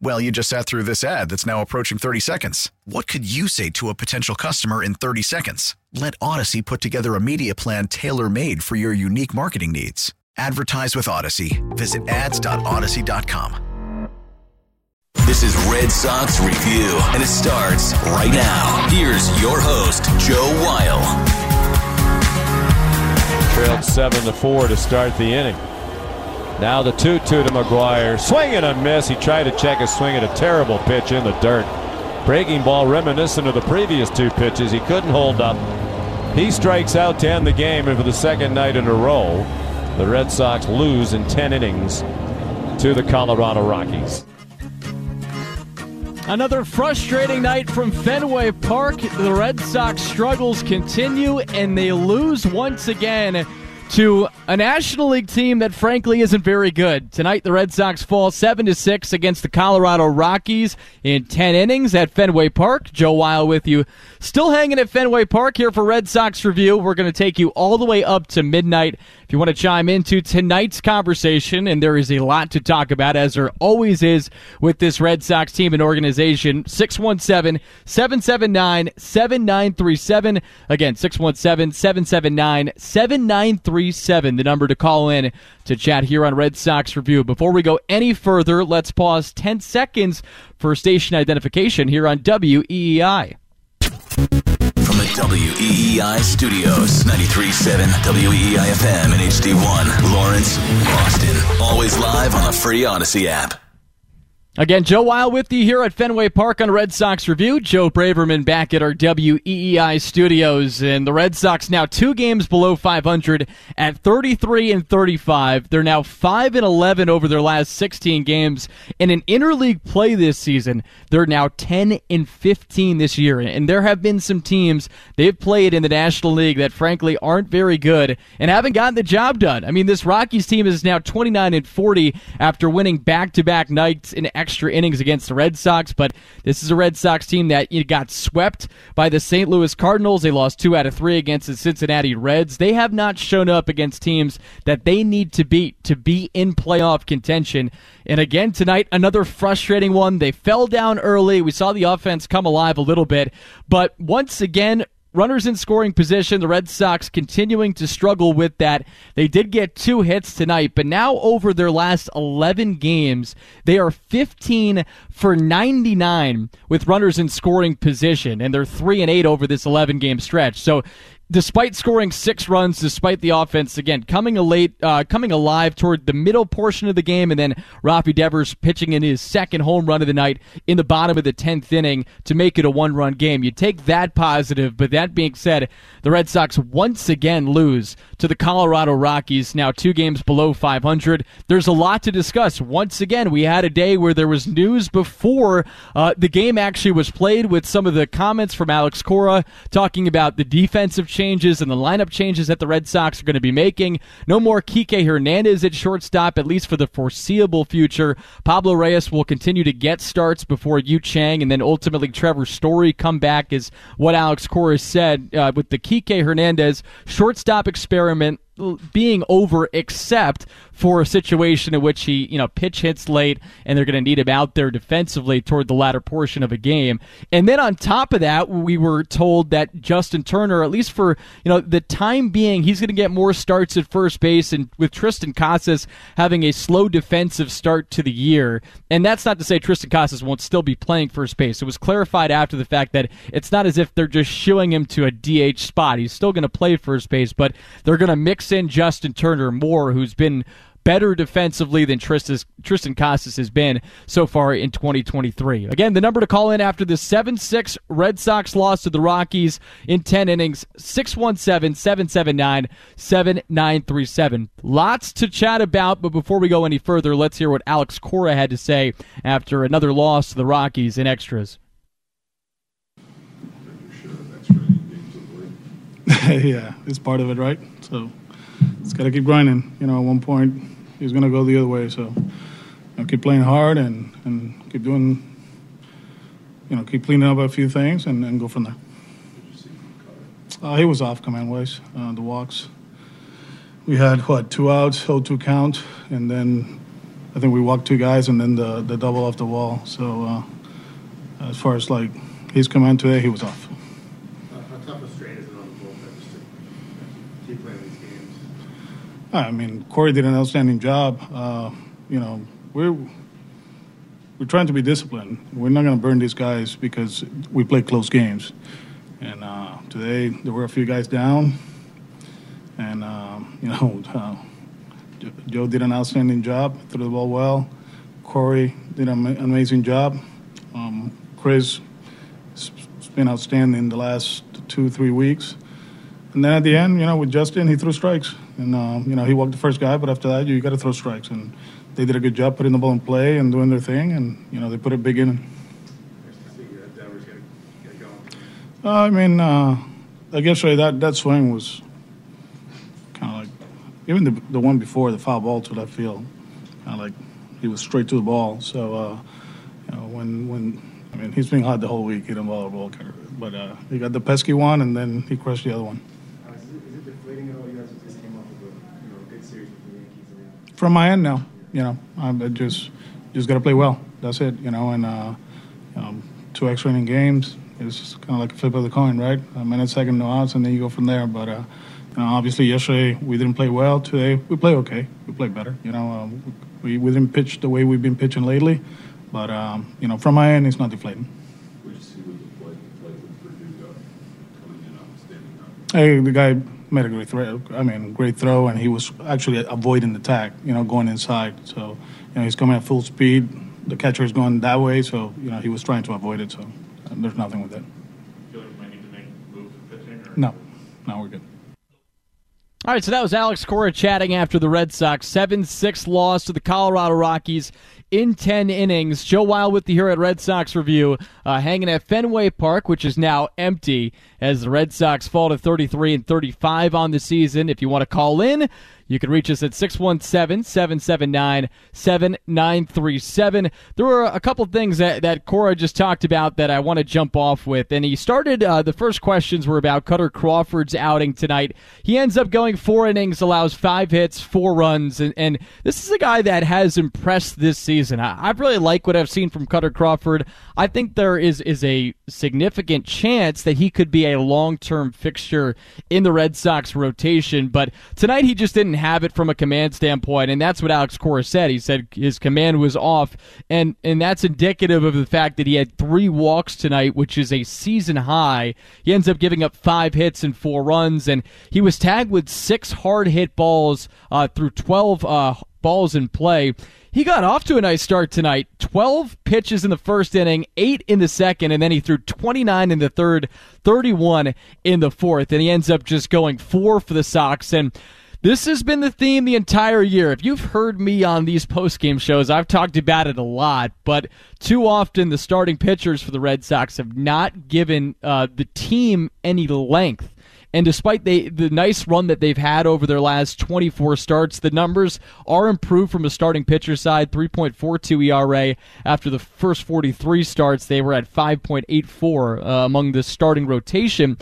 Well, you just sat through this ad that's now approaching 30 seconds. What could you say to a potential customer in 30 seconds? Let Audacy put together a media plan tailor made for your unique marketing needs. Advertise with Audacy. Visit ads.audacy.com. This is Red Sox Review, and it starts right now. Here's your host, Joe Weil. Trailed 7 to 4 to start the inning. Now the 2 2 to McGuire. Swing and a miss. He tried to check his swing at a terrible pitch in the dirt. Breaking ball reminiscent of the previous two pitches. He couldn't hold up. He strikes out to end the game, and for the second night in a row, the Red Sox lose in 10 innings to the Colorado Rockies. Another frustrating night from Fenway Park. The Red Sox struggles continue, and they lose once again to a National League team that frankly isn't very good. Tonight the Red Sox fall 7 to 6 against the Colorado Rockies in 10 innings at Fenway Park. Joe Weil with you. Still hanging at Fenway Park here for Red Sox review. We're going to take you all the way up to midnight. You want to chime into tonight's conversation, and there is a lot to talk about, as there always is with this Red Sox team and organization, 617 779 7937. Again, 617 779 7937, the number to call in to chat here on Red Sox Review. Before we go any further, let's pause 10 seconds for station identification here on WEEI. WEEI studios, 93.7 WEEI FM and HD1, Lawrence, Boston. Always live on the free Audacy app. Again, Joe Weil with you here at Fenway Park on Red Sox Review. Joe Braverman back at our WEEI studios. And the Red Sox now two games below 500 at 33 and 35. They're now 5 and 11 over their last 16 games. In interleague play this season, they're now 10 and 15 this year. And there have been some teams they've played in the National League that frankly aren't very good and haven't gotten the job done. I mean, this Rockies team is now 29 and 40 after winning back to back nights in extra innings against the Red Sox, but this is a Red Sox team that got swept by the St. Louis Cardinals. They lost two out of three against the Cincinnati Reds. They have not shown up against teams that they need to beat to be in playoff contention. And again tonight, another frustrating one. They fell down early. We saw the offense come alive a little bit, but once again, runners in scoring position. The Red Sox continuing to struggle with that. They did get two hits tonight, but now over their last 11 games, they are 15 for 99 with runners in scoring position, and they're 3 and 8 over this 11 game stretch. So despite scoring six runs, despite the offense again coming a late, uh, coming alive toward the middle portion of the game, and then Rafi Devers pitching in his second home run of the night in the bottom of the tenth inning to make it a one-run game. You take that positive, but that being said, the Red Sox once again lose to the Colorado Rockies. Now two games below 500. There's a lot to discuss. Once again, we had a day where there was news before uh, the game actually was played, with some of the comments from Alex Cora talking about the defensive changes and the lineup changes that the Red Sox are going to be making. No more Kike Hernandez at shortstop, at least for the foreseeable future. Pablo Reyes will continue to get starts before Yu Chang and then ultimately Trevor Story come back, is what Alex Cora said uh, with the Kike Hernandez shortstop experiment being over except for a situation in which he, you know, pitch hits late and they're going to need him out there defensively toward the latter portion of a game. And then on top of that, we were told that Justin Turner, at least for, you know, the time being, he's going to get more starts at first base and with Triston Casas having a slow defensive start to the year. And that's not to say Triston Casas won't still be playing first base. It was clarified after the fact that it's not as if they're just shooing him to a DH spot. He's still going to play first base, but they're going to mix in Justin Turner more, who's been better defensively than Tristan, Triston Casas has been so far in 2023. Again, the number to call in after the 7 6 Red Sox loss to the Rockies in 10 innings 617 779 7937. Lots to chat about, but before we go any further, let's hear what Alex Cora had to say after another loss to the Rockies in extras. yeah, it's part of it, right? So it's got to keep grinding. You know, at one point, he's going to go the other way. So you know, keep playing hard and, and keep doing, you know, keep cleaning up a few things and, and go from there. Uh, he was off command wise, uh, the walks. We had, what, two outs, 0 2 count, and then I think we walked two guys and then the, the double off the wall. So uh, as far as like his command today, he was off. I mean, Corey did an outstanding job. Uh, you know, we're we're trying to be disciplined. We're not going to burn these guys because we play close games. And uh, today there were a few guys down, and uh, you know, uh, Joe did an outstanding job, threw the ball well. Corey did an amazing job. Um, Chris has been outstanding the last two, three weeks. And then at the end, you know, with Justin, he threw strikes. And, uh, you know, he walked the first guy, but after that, you got to throw strikes. And they did a good job putting the ball in play and doing their thing. And, you know, they put a big in. Uh, I mean, uh, I guess right, that, that swing was kind of like, even the, the one before, the foul ball to left field, kind of like he was straight to the ball. So, uh, you know, when, when, I mean, he's been hot the whole week, didn't ball, ball but uh, he got the pesky one and then he crushed the other one. From my end now. You know, I'm just just got to play well. That's it. You know, and uh, um, two extra inning games is kind of like a flip of the coin, right? A minute, second, no outs, and then you go from there. But uh, you know, obviously, yesterday we didn't play well. Today we play okay. We play better. You know, um, we we didn't pitch the way we've been pitching lately. But um, you know, from my end, it's not deflating. Hey, the guy made a great throw. I mean, great throw, and he was actually avoiding the tag. You know, going inside. So, you know, he's coming at full speed. The catcher is going that way, so you know he was trying to avoid it. So, there's nothing with it. No, no, we're good. All right, so that was Alex Cora chatting after the Red Sox 7 6 loss to the Colorado Rockies in 10 innings. Joe Weil with the here at Red Sox Review, uh, hanging at Fenway Park, which is now empty as the Red Sox fall to 33 and 35 on the season. If you want to call in, you can reach us at 617 779 7937. There were a couple things that, that Cora just talked about that I want to jump off with. And he started, uh, the first questions were about Kutter Crawford's outing tonight. He ends up going four innings, allows five hits, four runs. And, and this is a guy that has impressed this season. I, I really like what I've seen from Kutter Crawford. I think there is, is a significant chance that he could be a long term fixture in the Red Sox rotation. But tonight he just didn't didn't have it from a command standpoint, and that's what Alex Cora said. He said his command was off, and and that's indicative of the fact that he had three walks tonight, which is a season high. He ends up giving up five hits and four runs, and he was tagged with six hard hit balls uh, through twelve uh, balls in play. He got off to a nice start tonight. 12 pitches in the first inning, 8 in the second, and then he threw 29 in the third, 31 in the fourth, and he ends up just going 4 for the Sox and this has been the theme the entire year. If you've heard me on these post-game shows, I've talked about it a lot, but too often the starting pitchers for the Red Sox have not given uh, the team any length. And despite the nice run that they've had over their last 24 starts, the numbers are improved from a starting pitcher side 3.42 ERA. After the first 43 starts, they were at 5.84 uh, among the starting rotation.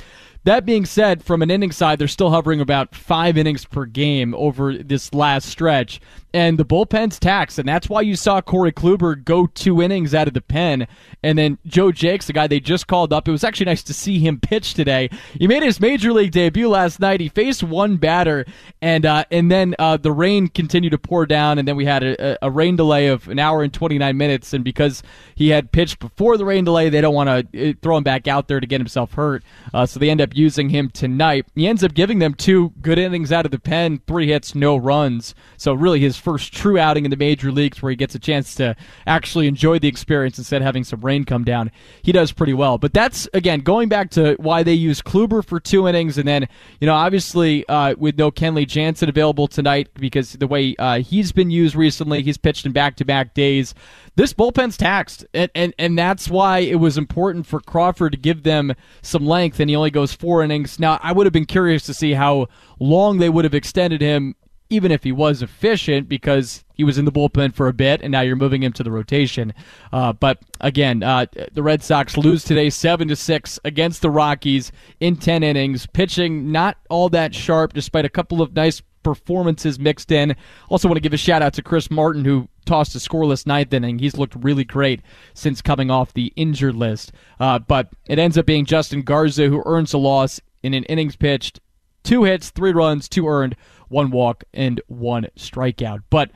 That being said, from an inning side, they're still hovering about five innings per game over this last stretch. And the bullpen's taxed, and that's why you saw Corey Kluber go two innings out of the pen. And then Joe Jacques, the guy they just called up, it was actually nice to see him pitch today. He made his major league debut last night. He faced one batter, and uh, and then uh, the rain continued to pour down, and then we had a, a rain delay of an hour and 29 minutes. And because he had pitched before the rain delay, they don't want to uh, throw him back out there to get himself hurt. Uh, so they end up using him tonight. He ends up giving them two good innings out of the pen, three hits, no runs. So really his first true outing in the major leagues where he gets a chance to actually enjoy the experience instead of having some rain come down. He does pretty well. But that's, again, going back to why they use Kluber for two innings. And then, you know, obviously uh, with no Kenley Jansen available tonight because the way uh, he's been used recently, he's pitched in back to back days this bullpen's taxed, and, and and that's why it was important for Crawford to give them some length, and he only goes four innings. Now, I would have been curious to see how long they would have extended him, even if he was efficient, because he was in the bullpen for a bit, and now you're moving him to the rotation. Uh, but again, uh, the Red Sox lose today, seven to six against the Rockies in ten innings, pitching not all that sharp, despite a couple of nice performances mixed in. Also, want to give a shout out to Chris Martin, who tossed a scoreless ninth inning. He's looked really great since coming off the injured list. Uh, but it ends up being Justin Garza who earns a loss in an innings pitched, two hits, three runs, two earned, one walk, and one strikeout. But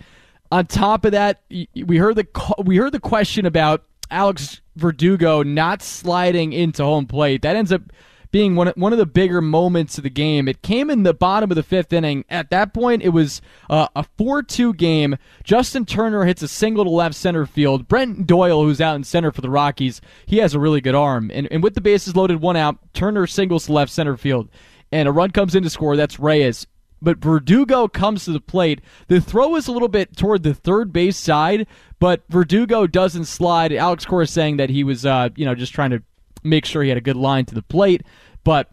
on top of that, we heard the we heard the question about Alex Verdugo not sliding into home plate. That ends up being one one of the bigger moments of the game. It came in the bottom of the fifth inning. At that point, it was uh, a 4 2 game. Justin Turner hits a single to left center field. Brent Doyle, who's out in center for the Rockies, he has a really good arm. And, and with the bases loaded, one out, Turner singles to left center field. And a run comes in to score. That's Reyes but Verdugo comes to the plate. The throw is a little bit toward the third base side, but Verdugo doesn't slide. Alex Cora saying that he was, uh, you know, just trying to make sure he had a good line to the plate. But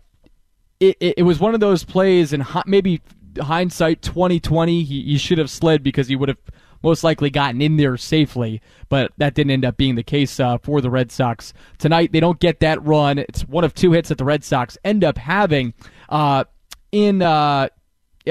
it, it, it was one of those plays, and maybe hindsight 2020, he, he should have slid because he would have most likely gotten in there safely, but that didn't end up being the case uh, for the Red Sox. Tonight, they don't get that run. It's one of two hits that the Red Sox end up having uh, in uh,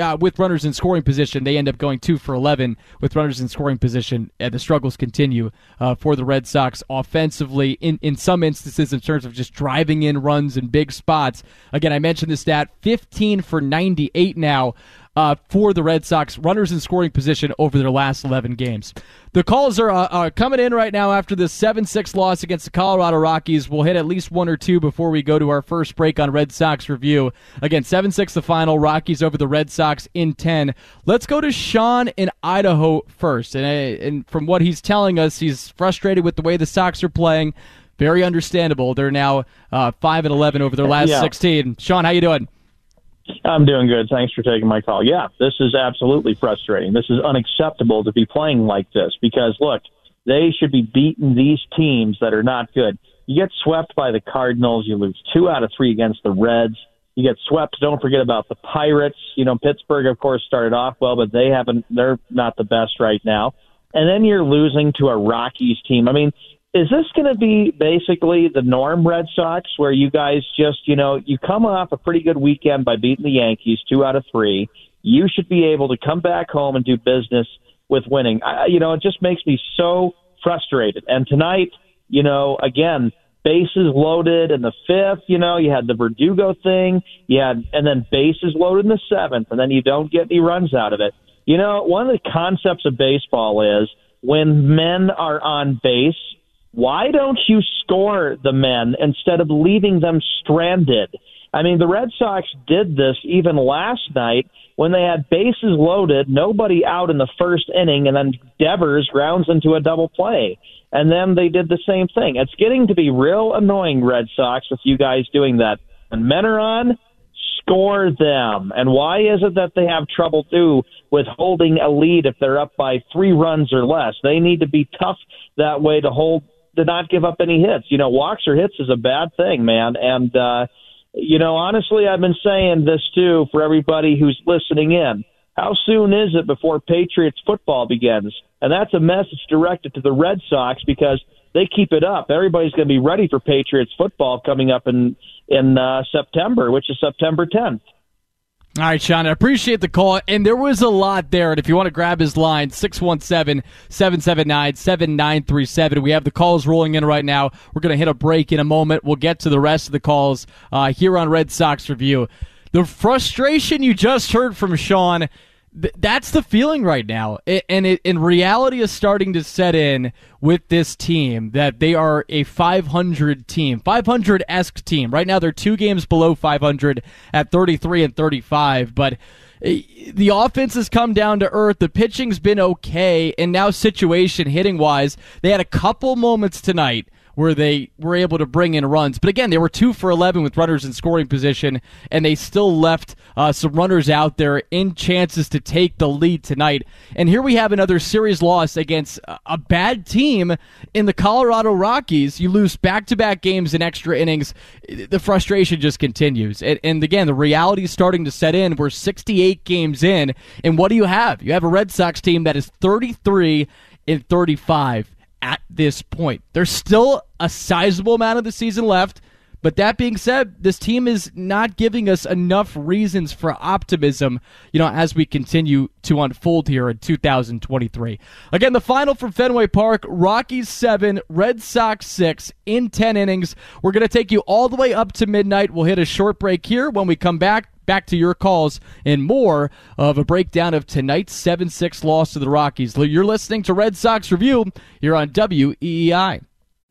uh, with runners in scoring position, they end up going two for 11 with runners in scoring position. And the struggles continue uh, for the Red Sox offensively in, in some instances in terms of just driving in runs in big spots. Again, I mentioned the stat 15 for 98 now uh, for the Red Sox, runners in scoring position over their last 11 games. The calls are, uh, are coming in right now after the 7 6 loss against the Colorado Rockies. We'll hit at least one or two before we go to our first break on Red Sox review. Again, 7 6 the final, Rockies over the Red Sox in 10. Let's go to Sean in Idaho first. And, uh, and from what he's telling us, he's frustrated with the way the Sox are playing. Very understandable. They're now uh, 5 and 11 over their last yeah. 16. Sean, how you doing? I'm doing good. Thanks for taking my call. Yeah, this is absolutely frustrating. This is unacceptable to be playing like this because, look, they should be beating these teams that are not good. You get swept by the Cardinals, you lose two out of three against the Reds. You get swept. Don't forget about the Pirates. You know, Pittsburgh, of course, started off well, but they haven't. They're not the best right now. And then you're losing to a Rockies team. I mean, is this going to be basically the norm, Red Sox, where you guys just, you know, you come off a pretty good weekend by beating the Yankees two out of three. You should be able to come back home and do business with winning. I, you know, it just makes me so frustrated. And tonight, you know, again, bases loaded in the fifth. You know, you had the Verdugo thing. You had, and then bases loaded in the seventh, and then you don't get any runs out of it. You know, one of the concepts of baseball is when men are on base why don't you score the men instead of leaving them stranded? I mean, the Red Sox did this even last night when they had bases loaded, nobody out in the first inning, and then Devers grounds into a double play. And then they did the same thing. It's getting to be real annoying, Red Sox, with you guys doing that. And men are on, score them. And why is it that they have trouble too with holding a lead if they're up by three runs or less? They need to be tough that way to hold to not give up any hits. You know, walks or hits is a bad thing, man. And uh, you know, honestly, I've been saying this too for everybody who's listening in. How soon is it before Patriots football begins? And that's a message directed to the Red Sox because they keep it up, everybody's going to be ready for Patriots football coming up in in uh, September, which is September 10th. All right, Sean, I appreciate the call. And there was a lot there. And if you want to grab his line, 617 779 7937. We have the calls rolling in right now. We're going to hit a break in a moment. We'll get to the rest of the calls uh, here on Red Sox Review. The frustration you just heard from Sean that's the feeling right now, it, and it, and reality is starting to set in with this team that they are a 500 team, 500 esque team. Right now, they're two games below 500 at 33 and 35, but eh, the offense has come down to earth. The pitching's been okay, and now situation hitting wise, they had a couple moments tonight where they were able to bring in runs. But again, they were two for 11 with runners in scoring position, and they still left uh, some runners out there in chances to take the lead tonight. And here we have another series loss against a bad team in the Colorado Rockies. You lose back to back games in extra innings. The frustration just continues. And, and again, the reality is starting to set in. We're 68 games in, and what do you have? You have a Red Sox team that is 33 and 35 at this point. There's still a sizable amount of the season left. But that being said, this team is not giving us enough reasons for optimism, you know, as we continue to unfold here in 2023. Again, the final from Fenway Park, Rockies 7, Red Sox 6 in 10 innings. We're going to take you all the way up to midnight. We'll hit a short break here when we come back back to your calls and more of a breakdown of tonight's 7 6 loss to the Rockies. You're listening to Red Sox Review here on WEEI.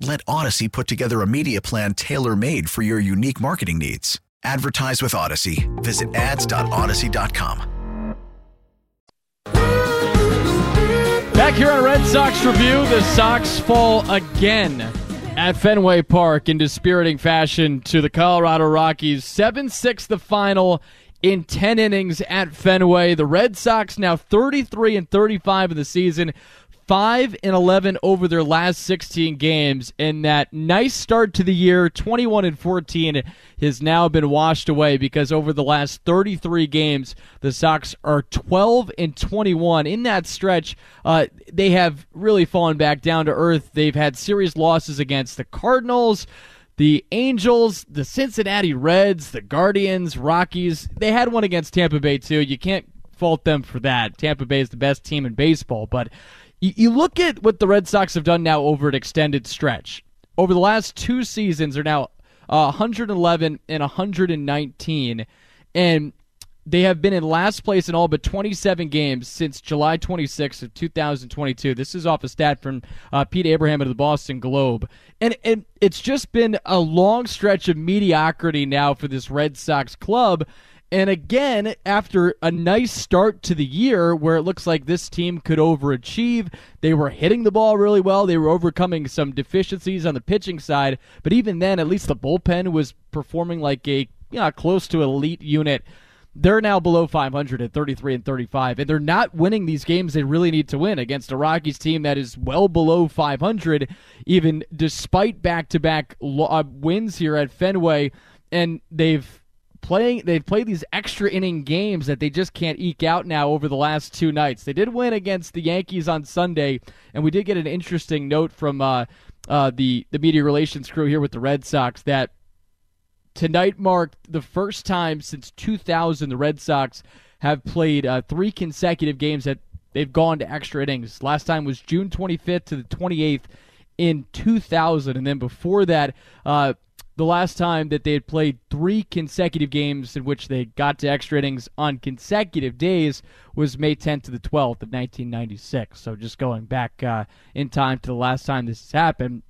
Let Audacy put together a media plan tailor made for your unique marketing needs. Advertise with Audacy. Visit ads.audacy.com. Back here on Red Sox Review, the Sox fall again at Fenway Park in dispiriting fashion to the Colorado Rockies. 7 6 the final in 10 innings at Fenway. The Red Sox now 33 and 35 in the season. 5 and 11 over their last 16 games and that nice start to the year 21 and 14 has now been washed away because over the last 33 games the Sox are 12 and 21 in that stretch uh, they have really fallen back down to earth they've had serious losses against the Cardinals the Angels, the Cincinnati Reds, the Guardians, Rockies, they had one against Tampa Bay too. You can't fault them for that. Tampa Bay is the best team in baseball, but you, you look at what the Red Sox have done now over an extended stretch. Over the last two seasons, they're now uh, 111 and 119, and they have been in last place in all but 27 games since July 26th of 2022. This is off a stat from uh, Pete Abraham of the Boston Globe. And, and it's just been a long stretch of mediocrity now for this Red Sox club. And again, after a nice start to the year where it looks like this team could overachieve, they were hitting the ball really well. They were overcoming some deficiencies on the pitching side. But even then, at least the bullpen was performing like a you know, close to elite unit. They're now below 500 at 33 and 35, and they're not winning these games they really need to win against a Rockies team that is well below 500, even despite back-to-back uh, wins here at Fenway. And they've playing they've played these extra inning games that they just can't eke out now over the last two nights. They did win against the Yankees on Sunday, and we did get an interesting note from uh, uh, the the media relations crew here with the Red Sox that Tonight marked the first time since 2000 the Red Sox have played uh, three consecutive games that they've gone to extra innings. Last time was June 25th to the 28th in 2000. And then before that, uh, the last time that they had played three consecutive games in which they got to extra innings on consecutive days was May 10th to the 12th of 1996. So just going back uh, in time to the last time this has happened,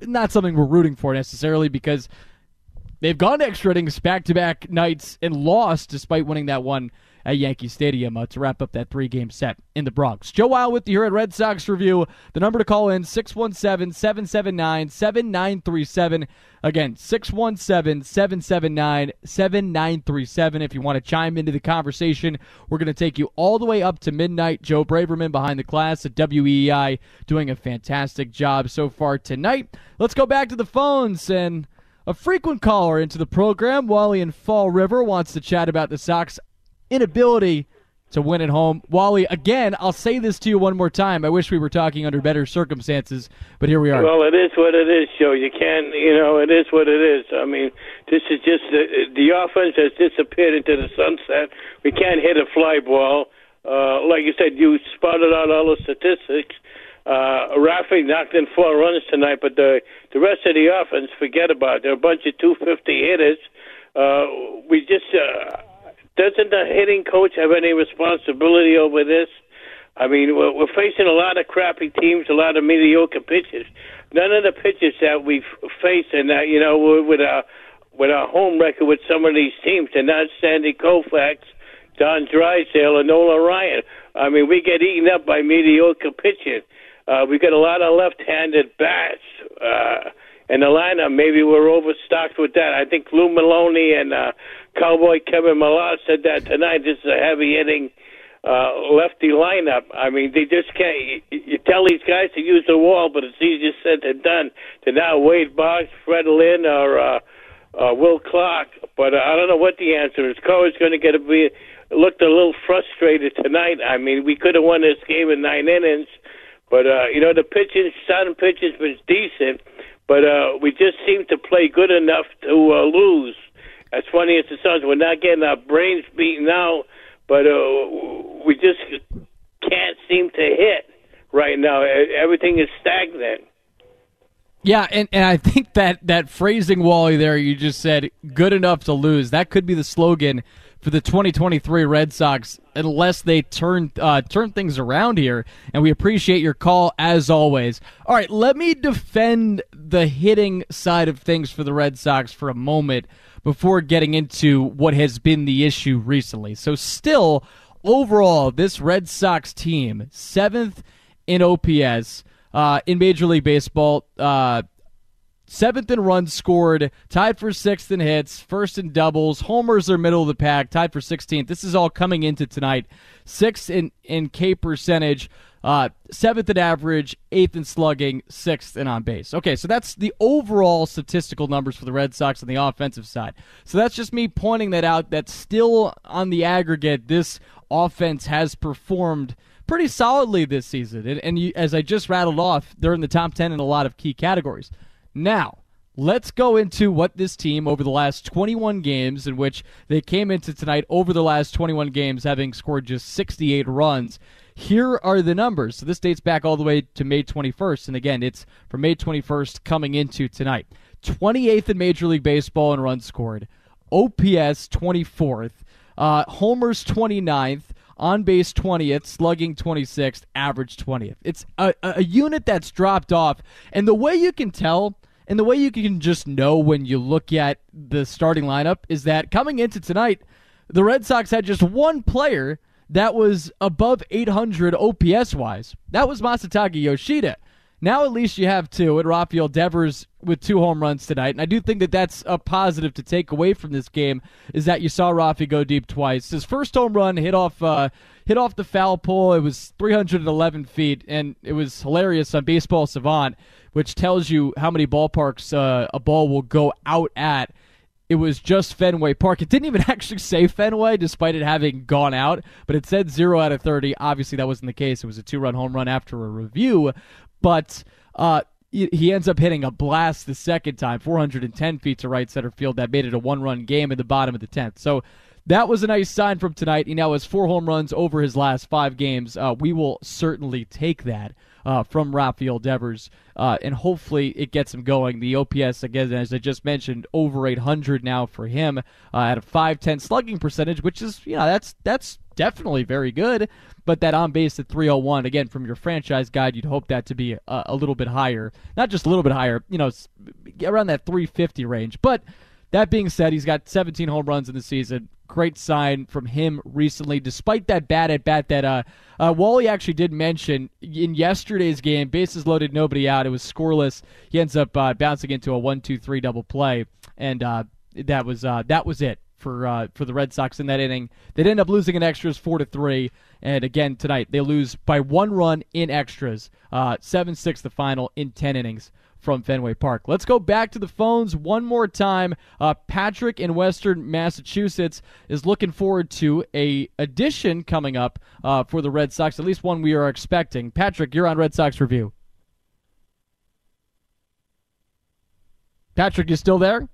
not something we're rooting for necessarily because they've gone to extra innings back to back nights and lost despite winning that one at Yankee Stadium uh, to wrap up that three game set in the Bronx. Joe Weil with you here at Red Sox Review. The number to call in 617 779 7937. Again, 617 779 7937. If you want to chime into the conversation, we're going to take you all the way up to midnight. Joe Braverman behind the glass at WEEI doing a fantastic job so far tonight. Let's go back to the phones and. A frequent caller into the program, Wally in Fall River, wants to chat about the Sox inability to win at home. Wally, again, I'll say this to you one more time. I wish we were talking under better circumstances, but here we are. Well, it is what it is, Joe. You can't, you know, it is what it is. I mean, this is just the, the offense has disappeared into the sunset. We can't hit a fly ball. Uh, like you said, you spotted out all the statistics. Uh, Rafi knocked in four runs tonight, but the the rest of the offense, forget about it. They're a bunch of 250 hitters. Uh, we just. Uh, doesn't the hitting coach have any responsibility over this? I mean, we're, we're facing a lot of crappy teams, a lot of mediocre pitchers. None of the pitchers that we've faced, and that you know, with our with our home record with some of these teams, and not Sandy Koufax, Don Drysdale, or Nolan Ryan. I mean, we get eaten up by mediocre pitching. Uh, we got a lot of left-handed bats. Uh, in the lineup, maybe we're overstocked with that. I think Lou Merloni and uh, Cowboy Kevin Millar said that tonight. This is a heavy hitting uh, lefty lineup. I mean, they just can't. You, tell these guys to use the wall, but it's easier said than done. To now Wade Boggs, Fred Lynn, or uh, uh, Will Clark. But uh, I don't know what the answer is. Cohen's going to get a be looked a little frustrated tonight. I mean, we could have won this game in nine innings, but uh, you know the pitching, starting pitching was decent, but uh, we just seem to play good enough to uh, lose as funny as it sounds, we're not getting our brains beaten out, but uh, we just can't seem to hit right now. Everything is stagnant. Yeah, and, and I think that, that phrasing, Wally, there you just said, good enough to lose. That could be the slogan for the 2023 Red Sox unless they turn uh, turn things around here. And we appreciate your call as always. All right, let me defend the hitting side of things for the Red Sox for a moment before getting into what has been the issue recently. So, still, overall, this Red Sox team, seventh in OPS uh, in Major League Baseball. Uh, seventh in runs scored, tied for sixth in hits, first in doubles. Homers are middle of the pack, tied for 16th. This is all coming into tonight. Sixth in, in K percentage, uh, seventh in average, eighth in slugging, sixth in on base. Okay, so that's the overall statistical numbers for the Red Sox on the offensive side. So that's just me pointing that out. That still on the aggregate, this offense has performed pretty solidly this season. And, and you, as I just rattled off, they're in the top 10 in a lot of key categories. Now, let's go into what this team over the last 21 games, in which they came into tonight over the last 21 games, having scored just 68 runs. Here are the numbers. So this dates back all the way to May 21st. And again, it's from May 21st coming into tonight. 28th in Major League Baseball in runs scored. OPS 24th. Uh, homers 29th. On base 20th, slugging 26th, average 20th. It's a, a unit that's dropped off. And the way you can tell, and the way you can just know when you look at the starting lineup, is that coming into tonight, the Red Sox had just one player that was above 800 OPS wise. That was Masataka Yoshida. Now at least you have two, and Rafael Devers with two home runs tonight. And I do think that that's a positive to take away from this game is that you saw Rafi go deep twice. His first home run hit off uh, hit off the foul pole. It was 311 feet, and it was hilarious on Baseball Savant, which tells you how many ballparks uh, a ball will go out at it was just Fenway Park. It didn't even actually say Fenway, despite it having gone out, but it said zero out of 30. Obviously, that wasn't the case. It was a two run home run after a review, but uh, he ends up hitting a blast the second time, 410 feet to right center field. That made it a one run game in the bottom of the 10th. So that was a nice sign from tonight. He now has four home runs over his last five games. Uh, we will certainly take that uh, from Rafael Devers, uh, and hopefully it gets him going. The OPS, again, as I just mentioned, over 800 now for him uh, at a 510 slugging percentage, which is, you know, that's that's definitely very good. But that on base at 301, again, from your franchise guide, you'd hope that to be a, a little bit higher. Not just a little bit higher, you know, around that 350 range. But that being said, he's got 17 home runs in the season. Great sign from him recently, despite that bad at bat that uh, uh, Wally actually did mention in yesterday's game. Bases loaded, nobody out. It was scoreless. He ends up uh, bouncing into a one-two-three double play, and uh, that was uh, that was it for uh, for the Red Sox in that inning. They'd end up losing in extras four to three, and again tonight they lose by one run in extras, uh, seven six the final in ten innings from Fenway Park. Let's go back to the phones one more time. Uh, Patrick in Western Massachusetts is looking forward to a addition coming up uh, for the Red Sox, at least one we are expecting. Patrick, you're on Red Sox Review. Patrick, you still there?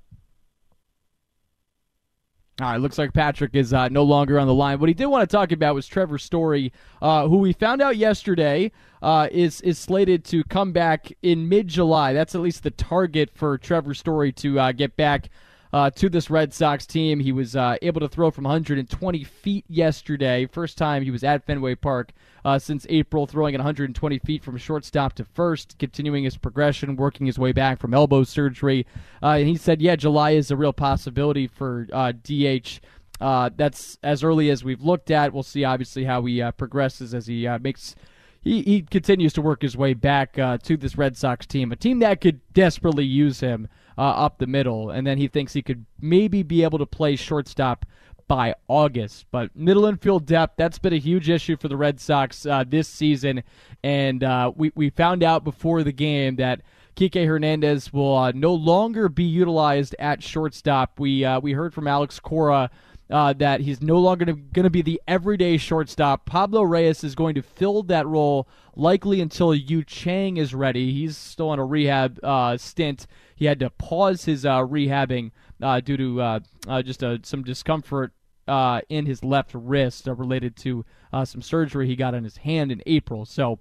All right, looks like Patrick is uh, no longer on the line. What he did want to talk about was Trevor Story, uh, who we found out yesterday uh, is is slated to come back in mid July. That's at least the target for Trevor Story to uh, get back uh, to this Red Sox team. He was uh, able to throw from 120 feet yesterday. First time he was at Fenway Park uh, since April, throwing at 120 feet from shortstop to first, continuing his progression, working his way back from elbow surgery. Uh, and he said, yeah, July is a real possibility for uh, DH. Uh, that's as early as we've looked at. We'll see, obviously, how he progresses as he makes he, he continues to work his way back uh, to this Red Sox team, a team that could desperately use him uh, up the middle, and then he thinks he could maybe be able to play shortstop by August. But middle infield depth, that's been a huge issue for the Red Sox uh, this season, and uh, we, we found out before the game that Kike Hernandez will uh, no longer be utilized at shortstop. We, uh, we heard from Alex Cora uh, that he's no longer going to be the everyday shortstop. Pablo Reyes is going to fill that role likely until Yu Chang is ready. He's still on a rehab uh, stint. He had to pause his uh, rehabbing uh, due to uh, uh, just some discomfort in his left wrist related to some surgery he got on his hand in April. So,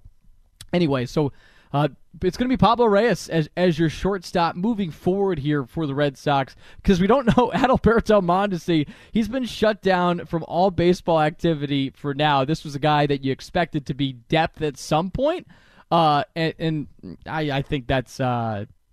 anyway, so uh, it's going to be Pablo Reyes as, as your shortstop moving forward here for the Red Sox because we don't know Adalberto Mondesi. He's been shut down from all baseball activity for now. This was a guy that you expected to be depth at some point, uh, and, and I, I think that's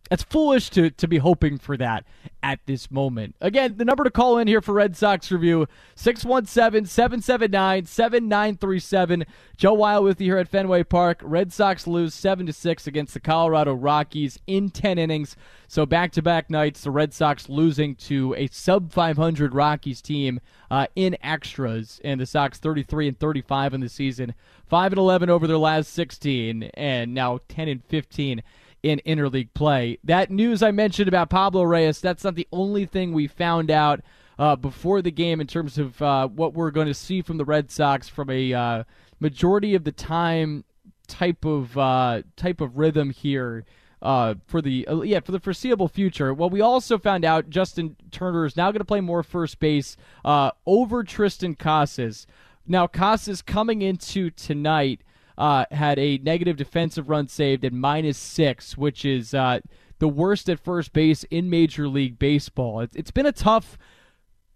it's foolish to, to be hoping for that at this moment. Again, the number to call in here for Red Sox Review, 617-779-7937. Joe Weil with you here at Fenway Park. Red Sox lose 7-6 against the Colorado Rockies in 10 innings. So back-to-back nights, the Red Sox losing to a sub-500 Rockies team uh, in extras. And the Sox 33 and 35 in the season, 5 and 11 over their last 16, and now 10 and 15 in interleague play. That news I mentioned about Pablo Reyes, that's not the only thing we found out uh, before the game in terms of uh, what we're going to see from the Red Sox from a uh, majority of the time type of uh, type of rhythm here. Uh, for the uh, yeah for the foreseeable future. Well, we also found out Justin Turner is now going to play more first base over Triston Casas. Now Casas coming into tonight uh, had a negative defensive run saved at minus six, which is uh, the worst at first base in Major League Baseball. It's, it's been a tough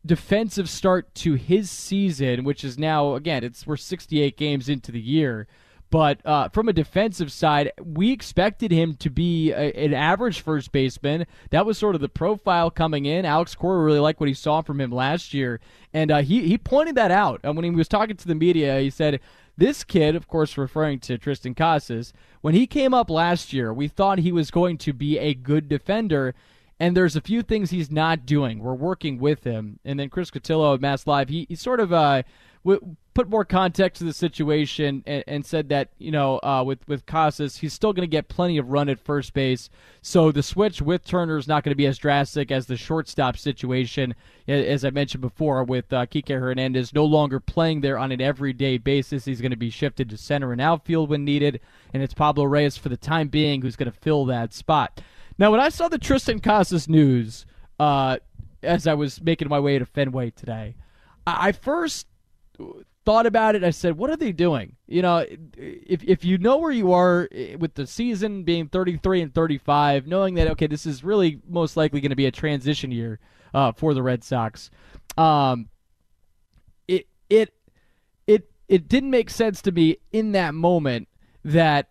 defensive start to his season, which is now again it's we're 68 games into the year. But uh, from a defensive side, we expected him to be a, an average first baseman. That was sort of the profile coming in. Alex Cora really liked what he saw from him last year, and uh, he he pointed that out. And when he was talking to the media, he said, this kid, of course, referring to Triston Casas, when he came up last year, we thought he was going to be a good defender, and there's a few things he's not doing. We're working with him. And then Chris Cotillo of Mass Live, he, he sort of uh, w- put more context to the situation and, and said that you know uh, with with Casas, he's still going to get plenty of run at first base. So the switch with Turner is not going to be as drastic as the shortstop situation, as I mentioned before, with uh, Kike Hernandez no longer playing there on an everyday basis. He's going to be shifted to center and outfield when needed, and it's Pablo Reyes for the time being who's going to fill that spot. Now, when I saw the Triston Casas news uh, as I was making my way to Fenway today. I first thought about it. I said, "What are they doing?" You know, if if you know where you are eh, with the season being 33 and 35, knowing that okay, this is really most likely going to be a transition year uh, for the Red Sox. Um, it it it it didn't make sense to me in that moment that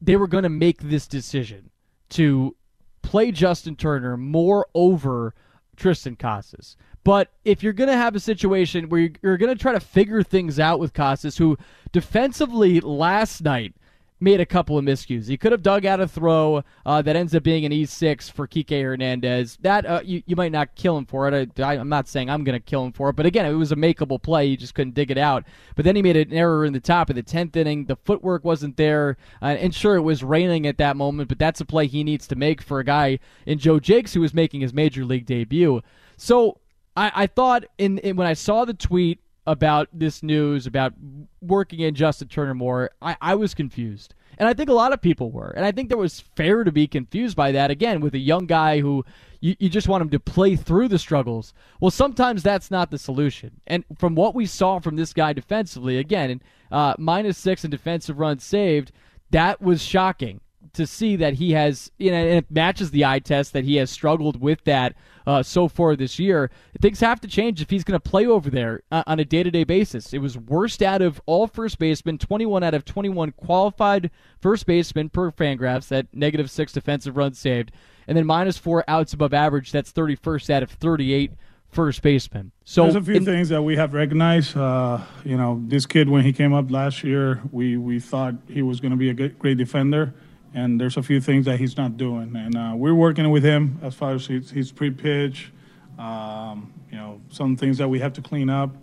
they were going to make this decision to play Justin Turner more over Triston Casas. But if you're going to have a situation where you're going to try to figure things out with Casas, who defensively last night made a couple of miscues. He could have dug out a throw uh, that ends up being an E6 for Kike Hernandez. That uh, you, you might not kill him for it. I, am not saying I'm going to kill him for it, but again, it was a makeable play. He just couldn't dig it out. But then he made an error in the top of the 10th inning. The footwork wasn't there. Uh, and sure, it was raining at that moment, but that's a play he needs to make for a guy in Joe Jacques who was making his major league debut. So I, I thought in, in when I saw the tweet about this news about working in Justin Turner more, I, I was confused. And I think a lot of people were. And I think that was fair to be confused by that, again, with a young guy who you, you just want him to play through the struggles. Well, sometimes that's not the solution. And from what we saw from this guy defensively, again, uh, minus six in defensive runs saved, that was shocking to see that he has, you know, and it matches the eye test that he has struggled with that uh, so far this year. Things have to change if he's going to play over there uh, on a day to day basis. It was worst out of all first basemen, 21 out of 21 qualified first basemen per Fangraphs, that negative six defensive runs saved, and then minus four outs above average. That's 31st out of 38 first baseman. So there's a few in, things that we have recognized. Uh, you know, this kid when he came up last year, we we thought he was going to be a good, great defender and there's a few things that he's not doing. And uh, we're working with him as far as his, his pre-pitch, um, you know, some things that we have to clean up,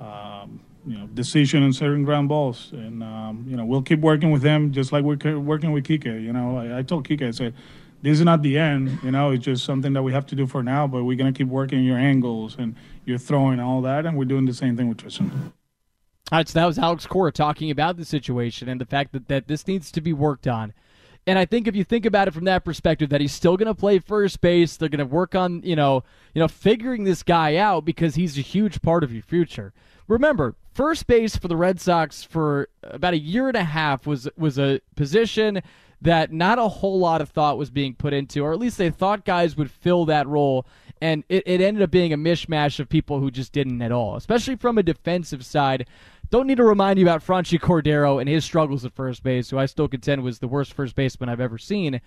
um, you know, decision on certain ground balls. And, um, you know, we'll keep working with him just like we're working with Kike. You know, I, I told Kike, I said, this is not the end, you know, it's just something that we have to do for now, but we're going to keep working your angles and your throwing and all that, and we're doing the same thing with Triston. All right, so that was Alex Cora talking about the situation and the fact that, that this needs to be worked on. And I think if you think about it from that perspective, that he's still going to play first base, they're going to work on you know you know figuring this guy out because he's a huge part of your future. Remember, first base for the Red Sox for about a year and a half was was a position that not a whole lot of thought was being put into, or at least they thought guys would fill that role. And it, it ended up being a mishmash of people who just didn't at all, especially from a defensive side. Don't need to remind you about Franchy Cordero and his struggles at first base, who I still contend was the worst first baseman I've ever seen.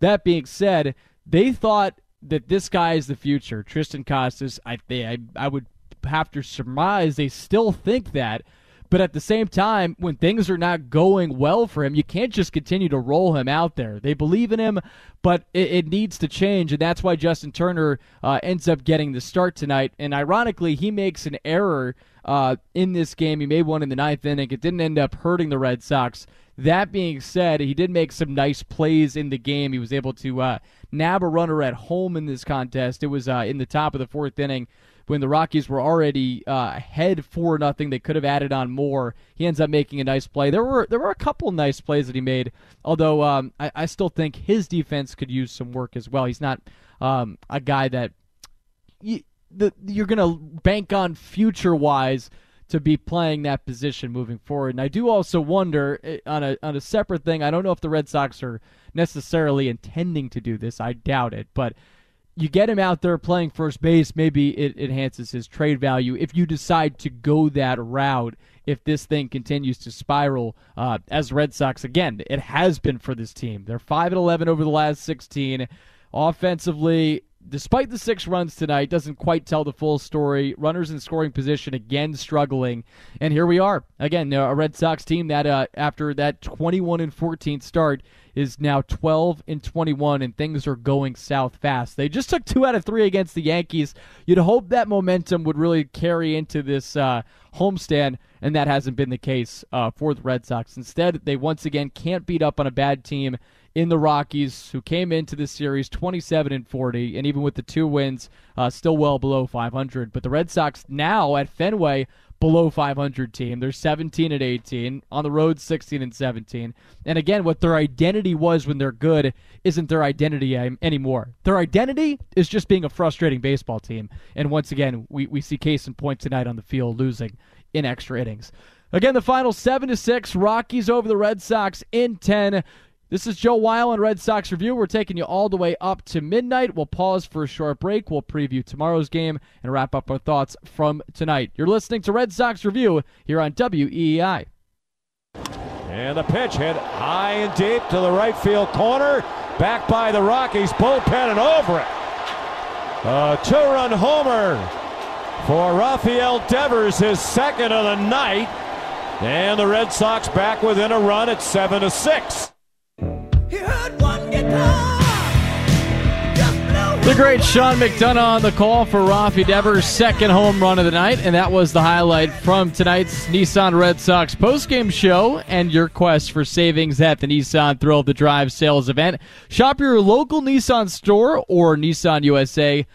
That being said, they thought that this guy is the future. Triston Casas, I, I, I would have to surmise they still think that. But at the same time, when things are not going well for him, you can't just continue to roll him out there. They believe in him, but it, it needs to change, and that's why Justin Turner uh, ends up getting the start tonight. And ironically, he makes an error uh, in this game. He made one in the ninth inning. It didn't end up hurting the Red Sox. That being said, he did make some nice plays in the game. He was able to uh, nab a runner at home in this contest. It was uh, in the top of the fourth inning when the Rockies were already uh, ahead four nothing. They could have added on more. He ends up making a nice play. There were there were a couple nice plays that he made, although um, I, I, still think his defense could use some work as well. He's not um, a guy that the, you're going to bank on future wise to be playing that position moving forward. And I do also wonder eh, on a on a separate thing. I don't know if the Red Sox are necessarily intending to do this. I doubt it, but you get him out there playing first base, maybe it enhances his trade value if you decide to go that route. If this thing continues to spiral, uh, as Red Sox again, it has been for this team. They're five and eleven over the last sixteen. Offensively, despite the six runs tonight, doesn't quite tell the full story. Runners in scoring position again struggling, and here we are again. A Red Sox team that uh, after that 21 and 14 start is now 12 and 21, and things are going south fast. They just took two out of three against the Yankees. You'd hope that momentum would really carry into this uh, homestand, and that hasn't been the case uh, for the Red Sox. Instead, they once again can't beat up on a bad team in the Rockies, who came into this series 27 and 40, and even with the two wins, uh, still well below 500. But the Red Sox now at Fenway below 500 team. They're 17 and 18 on the road, 16 and 17. And again, what their identity was when they're good isn't their identity anymore. Their identity is just being a frustrating baseball team. And once again, we, we see case in point tonight on the field losing in extra innings. Again, the final seven to six. Rockies over the Red Sox in ten. This is Joe Weil on Red Sox Review. We're taking you all the way up to midnight. We'll pause for a short break. We'll preview tomorrow's game and wrap up our thoughts from tonight. You're listening to Red Sox Review here on WEEI. And the pitch hit high and deep to the right field corner. Back by the Rockies. Bullpen and over it. A two run homer for Rafael Devers, his second of the night. And the Red Sox back within a run at 7 to 6. The great Sean McDonough on the call for Rafi Devers' second home run of the night, and that was the highlight from tonight's Nissan Red Sox postgame show and your quest for savings at the Nissan Thrill of the Drive sales event. Shop your local Nissan store or NissanUSA.com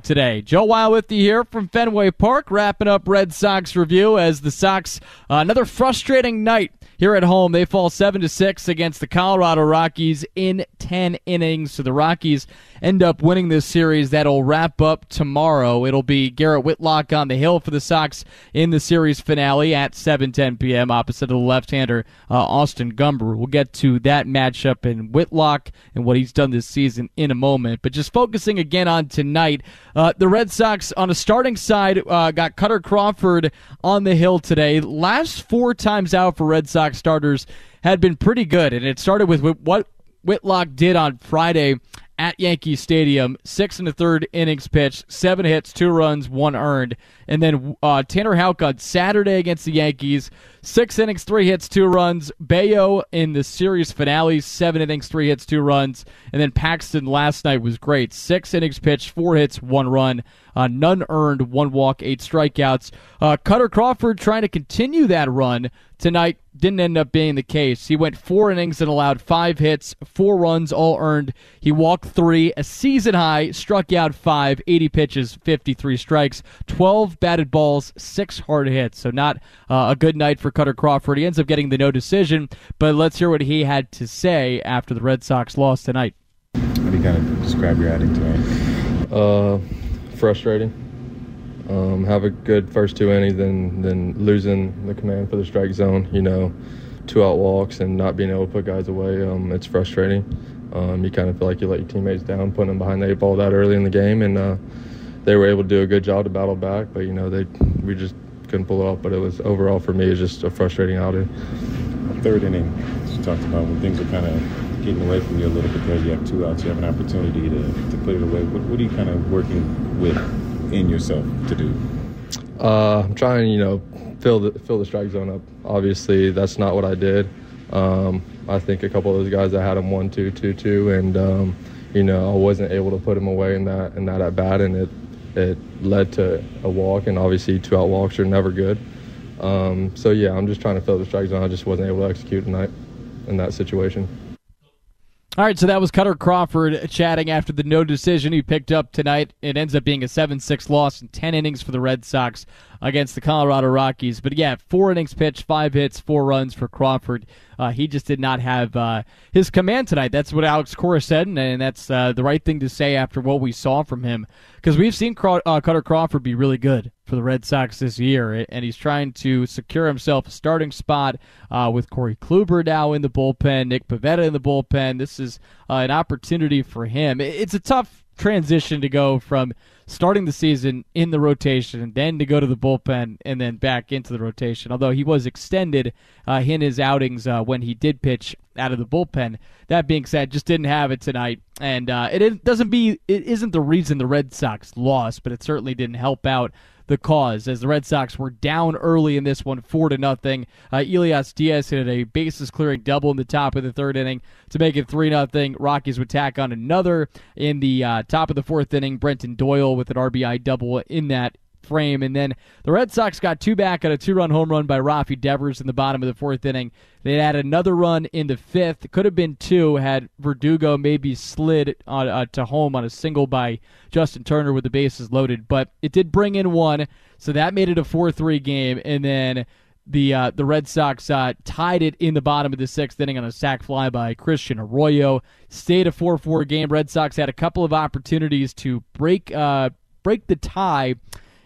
today. Joe Weil with you here from Fenway Park, wrapping up Red Sox review as the Sox, uh, another frustrating night here at home, they fall 7 to 6 against the Colorado Rockies in 10 innings. So the Rockies end up winning this series. That'll wrap up tomorrow. It'll be Garrett Whitlock on the hill for the Sox in the series finale at 7:10 p.m. opposite of the left-hander uh, Austin Gomber. We'll get to that matchup and Whitlock and what he's done this season in a moment. But just focusing again on tonight, uh, the Red Sox on a starting side uh, got Kutter Crawford on the hill today. Last four times out for Red Sox starters had been pretty good, and it started with what Whitlock did on Friday at Yankee Stadium. Six and a third innings pitched, seven hits, two runs, one earned. And then uh, Tanner Houck on Saturday against the Yankees, six innings, three hits, two runs. Bello in the series finale, seven innings, three hits, two runs. And then Paxton last night was great. Six innings pitched, four hits, one run. Uh, none earned, one walk, eight strikeouts. Uh, Kutter Crawford trying to continue that run tonight didn't end up being the case. He went four innings and allowed five hits, four runs, all earned. He walked three, a season high, struck out five, 80 pitches, 53 strikes, 12 batted balls, six hard hits. So not uh, a good night for Kutter Crawford. He ends up getting the no decision, but let's hear what he had to say after the Red Sox lost tonight. How do you kind of describe your outing tonight? Uh, frustrating. Um, have a good first two innings, then then losing the command for the strike zone. You know, two out walks and not being able to put guys away. Um, it's frustrating. Um, you kind of feel like you let your teammates down, putting them behind the eight ball that early in the game, and uh, they were able to do a good job to battle back. But you know, they we just couldn't pull it off. But it was overall for me, it was just a frustrating outing. Third inning, you talked about when things are kind of getting away from you a little bit there. You have two outs. You have an opportunity to, to put it away. What, what are you kind of working with in yourself to do? Uh, I'm trying, you know, fill the fill the strike zone up. Obviously, that's not what I did. Um, I think a couple of those guys I had them one two two two, and um, you know I wasn't able to put them away in that in that at bat, and it it led to a walk, and obviously two out walks are never good. Um, so yeah, I'm just trying to fill the strike zone. I just wasn't able to execute tonight in that situation. All right, so that was Kutter Crawford chatting after the no decision he picked up tonight. It ends up being a 7 6 loss and 10 innings for the Red Sox against the Colorado Rockies. But yeah, four innings pitched, five hits, four runs for Crawford. Uh, he just did not have uh, his command tonight. That's what Alex Cora said, and that's uh, the right thing to say after what we saw from him. Because we've seen Craw- uh, Kutter Crawford be really good for the Red Sox this year, and he's trying to secure himself a starting spot uh, with Corey Kluber now in the bullpen, Nick Pivetta in the bullpen. This is uh, an opportunity for him. It's a tough transition to go from starting the season in the rotation then to go to the bullpen and then back into the rotation. Although he was extended uh, in his outings uh, when he did pitch out of the bullpen. That being said, just didn't have it tonight, and uh, it doesn't be it isn't the reason the Red Sox lost, but it certainly didn't help out the cause as the Red Sox were down early in this one, four to nothing. Uh, Elias Diaz hit a bases clearing double in the top of the third inning to make it three nothing. Rockies would tack on another in the uh, top of the fourth inning. Brenton Doyle with an RBI double in that frame. And then the Red Sox got two back on a two run home run by Rafi Devers in the bottom of the fourth inning. They had another run in the fifth. Could have been two had Verdugo maybe slid on, uh, to home on a single by Justin Turner with the bases loaded. But it did bring in one, so that made it a 4 3 game. And then the uh, the Red Sox uh, tied it in the bottom of the sixth inning on a sac fly by Christian Arroyo. Stayed a 4 4 game. Red Sox had a couple of opportunities to break uh, break the tie,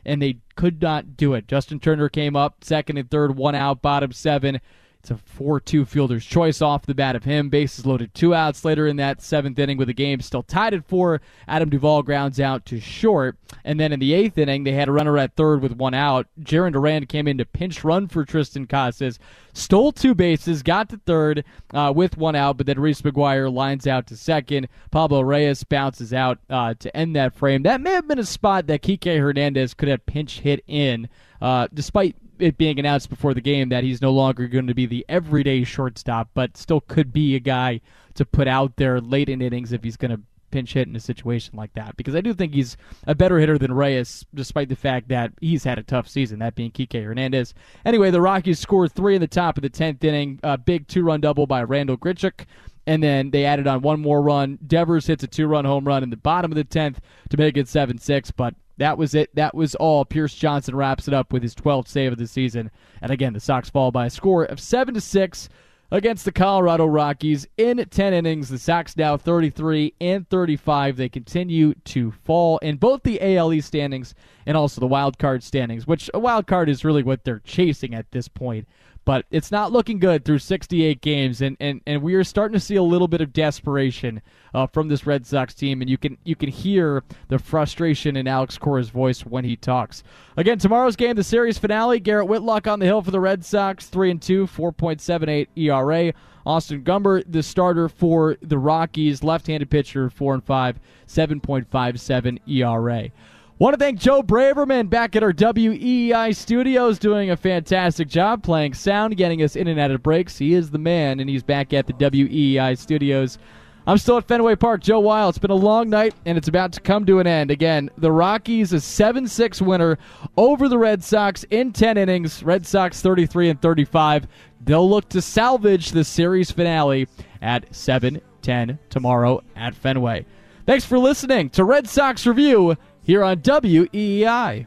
and they could not do it. Justin Turner came up second and third, one out, bottom seven. It's a 4 2 fielder's choice off the bat of him. Bases loaded, two outs later in that seventh inning with the game still tied at four. Adam Duvall grounds out to short. And then in the eighth inning, they had a runner at third with one out. Jarren Duran came in to pinch run for Triston Casas, stole two bases, got to third uh, with one out, but then Reese McGuire lines out to second. Pablo Reyes bounces out uh, to end that frame. That may have been a spot that Kike Hernandez could have pinch hit in, uh, despite it being announced before the game that he's no longer going to be the everyday shortstop, but still could be a guy to put out there late in innings if he's going to pinch hit in a situation like that. Because I do think he's a better hitter than Reyes, despite the fact that he's had a tough season, that being Kike Hernandez. Anyway, the Rockies scored three in the top of the 10th inning. A big two run double by Randal Grichuk. And then they added on one more run. Devers hits a two run home run in the bottom of the 10th to make it 7 6. But that was it. That was all. Pierce Johnson wraps it up with his 12th save of the season. And again, the Sox fall by a score of 7 to 6 against the Colorado Rockies in 10 innings. The Sox now 33 and 35. They continue to fall in both the ALE standings and also the wild card standings, which a wild card is really what they're chasing at this point but it's not looking good through 68 games, and, and, and we are starting to see a little bit of desperation uh, from this Red Sox team, and you can you can hear the frustration in Alex Cora's voice when he talks. Again, tomorrow's game, the series finale. Garrett Whitlock on the hill for the Red Sox, three and two, 4.78 ERA. Austin Gomber, the starter for the Rockies, left-handed pitcher, four and five, 7.57 ERA. Want to thank Joe Braverman back at our WEEI studios doing a fantastic job playing sound, getting us in and out of breaks. He is the man, and he's back at the WEEI studios. I'm still at Fenway Park. Joe Weil, it's been a long night, and it's about to come to an end. Again, the Rockies, a 7 6 winner over the Red Sox in 10 innings. Red Sox 33 and 35. They'll look to salvage the series finale at 7 10 tomorrow at Fenway. Thanks for listening to Red Sox Review here on WEEI.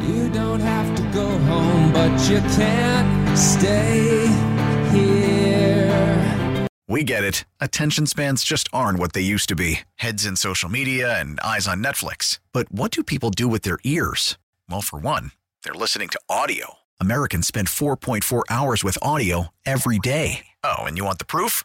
You don't have to go home, but you can't stay here. We get it. Attention spans just aren't what they used to be heads in social media and eyes on Netflix. But what do people do with their ears? Well, for one, they're listening to audio. Americans spend 4.4 hours with audio every day. Oh, and you want the proof?